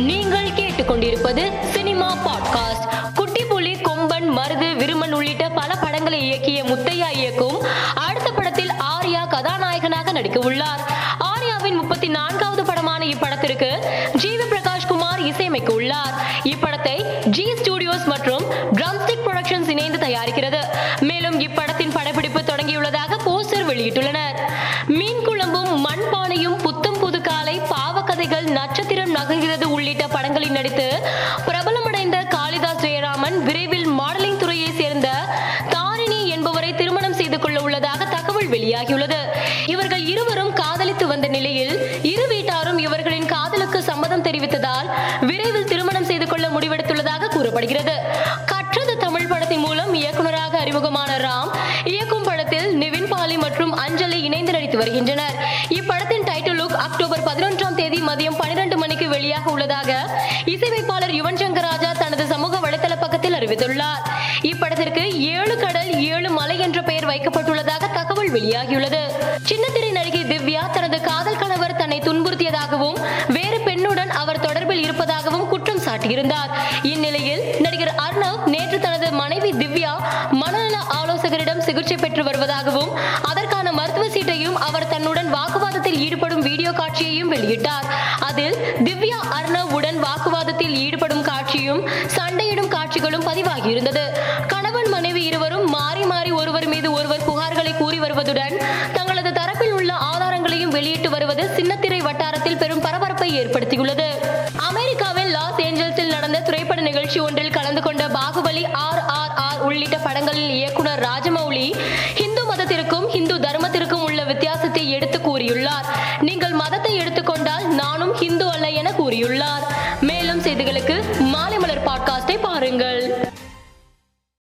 நீங்கள் கேட்டுக்கொண்டிருப்பது cinema podcast. குட்டி புலி கொம்பன் மருது விருமன் உள்ளிட்ட பல படங்களை இயக்கிய முத்தையா இயக்கும் அடுத்த படத்தில் ஆர்யா கதாநாயகனாக நடிக்க உள்ளார் ஆர்யாவின் முப்பத்தி நான்காவது படமான இப்படத்திற்கு ஜீவி பிரகாஷ் குமார் இசையமைக்க உள்ளார் இப்படத்தை ஜி ஸ்டுடியோஸ் மற்றும் ட்ரம்ஸ்டிக் புரொடக்ஷன்ஸ் இணைந்து தயாரிக்கிறது. மேலும் இப்படத்தின் படப்பிடிப்பு தொடங்கியுள்ளதாக போஸ்டர் வெளியிட்டுள்ளனர். படங்களில் பிரபலமடைந்த காளிதாஸ் ஜெயராமன் விரைவில் மாடலிங் துறையை சேர்ந்த தாரிணி என்பவரை திருமணம் செய்து கொள்ள உள்ளதாக தகவல் வெளியாகியுள்ளது. இவர்கள் இருவரும் காதலித்து வந்த நிலையில் இரு வீட்டாரும் இவர்களின் காதலுக்கு சம்மதம் தெரிவித்ததால் விரைவில் திருமணம் செய்து கொள்ள முடிவெடுத்துள்ளதாக கூறப்படுகிறது. கற்றது தமிழ் படத்தின் மூலம் இயக்குநராக அறிமுகமான ராம் இயக்கும் படத்தில் நிவின் பாலி மற்றும் அஞ்சலி இணைந்து நடித்து வருகின்றனர். மதியம் பனிரெண்டு மணிக்கு வெளியாக உள்ளதாக இசையமைப்பாளர் யுவன் சங்கர் ராஜா தனது சமூக வலைதள பக்கத்தில் அறிவித்துள்ளார். இப்படத்திற்கு ஏழு கடல் ஏழு மலை என்ற பெயர் வைக்கப்பட்டுள்ளதாக தகவல் வெளியாகியுள்ளது. சின்னத்திரை நடிகை திவ்யா தனது காதல் கணவர் தன்னை துன்புறுத்தியதாகவும் வேறு பெண்ணுடன் அவர் தொடர்பில் இருப்பதாகவும் குற்றம் சாட்டியிருந்தார். இந்நிலையில் நடிகர் அர்ணவ் நேற்று தனது மனைவி திவ்யா மன ஆலோசகரிடம் சிகிச்சை பெற்று வருவதாகவும் அதற்கான மருத்துவ சீட்டையும் அவர் தன்னுடன் வாக்குவாதத்தில் ஈடுபடும் வீடியோ காட்சியையும் வெளியிட்டார். அதில் திவ்யா அர்ணவ் உடன் வாக்குவாதத்தில் ஈடுபடும் காட்சியும் சண்டையிடும் காட்சிகளும் பதிவாகியிருந்தது. கணவன் மனைவி இருவரும் மாறி மாறி ஒருவர் மீது ஒருவர் புகார்களை கூறி வருவதுடன் தங்களது தரப்பில் உள்ள ஆதாரங்களையும் வெளியிட்டு வருவது சின்னத்திரை வட்டாரத்தில் பெரும் பரபரப்பை ஏற்படுத்தியுள்ளது. அமெரிக்காவில் லாஸ் ஏஞ்சல்ஸில் நடந்த திரைப்பட நிகழ்ச்சி ஒன்றில் உள்ளிட்ட படங்களில் இயக்குனர் ராஜமௌலி ஹிந்து மதத்திற்கும் ஹிந்து தர்மத்திற்கும் உள்ள வித்தியாசத்தை எடுத்து கூறியுள்ளார். நீங்கள் மதத்தை எடுத்துக்கொண்டால் நானும் ஹிந்து அல்ல என கூறியுள்ளார். மேலும் செய்திகளுக்கு மாலை மலர் பாட்காஸ்டை பாருங்கள்.